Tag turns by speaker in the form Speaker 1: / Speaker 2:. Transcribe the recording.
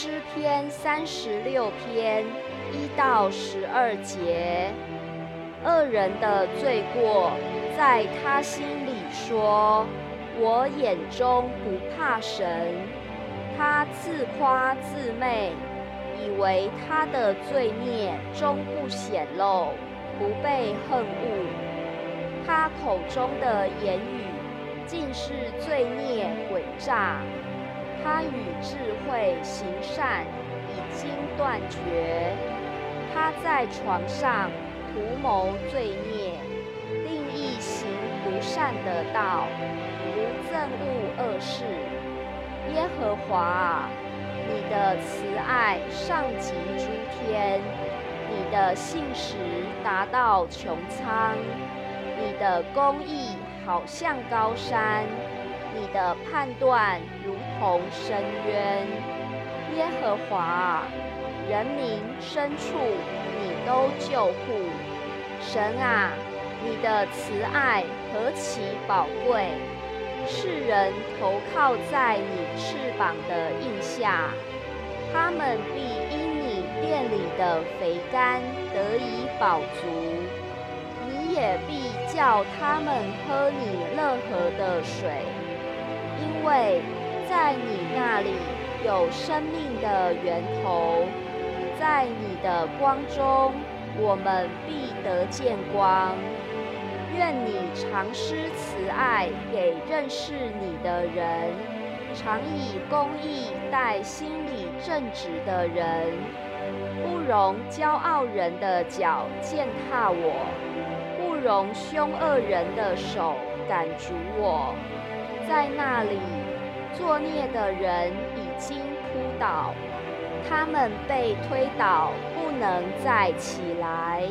Speaker 1: 诗篇三十六篇一到十二节。恶人的罪过，在他心里说：“我眼中不怕神。”他自夸自媚，以为他的罪孽终不显露，不被恨恶。他口中的言语尽是罪孽诡诈。他与智慧行善，已经断绝。他在床上。图谋罪孽，定义行不善的道，不憎恶恶事。耶和华，你的慈爱上及诸天，你的信实达到穹苍，你的公义好像高山，你的判断如同深渊。耶和华啊，人民深处你都救护。神啊，你的慈爱何其宝贵！世人投靠在你翅膀的印下，他们必因你殿里的肥甘得以饱足。你也必叫他们喝你乐河的水，因为在你那里有生命的源头，在你的光中。我们必得见光。愿你常施慈爱给认识你的人，常以公义待心里正直的人，不容骄傲人的脚践踏我，容凶恶人的手赶逐我。在那里，作孽的人已经扑倒。他们被推倒，不能再起来。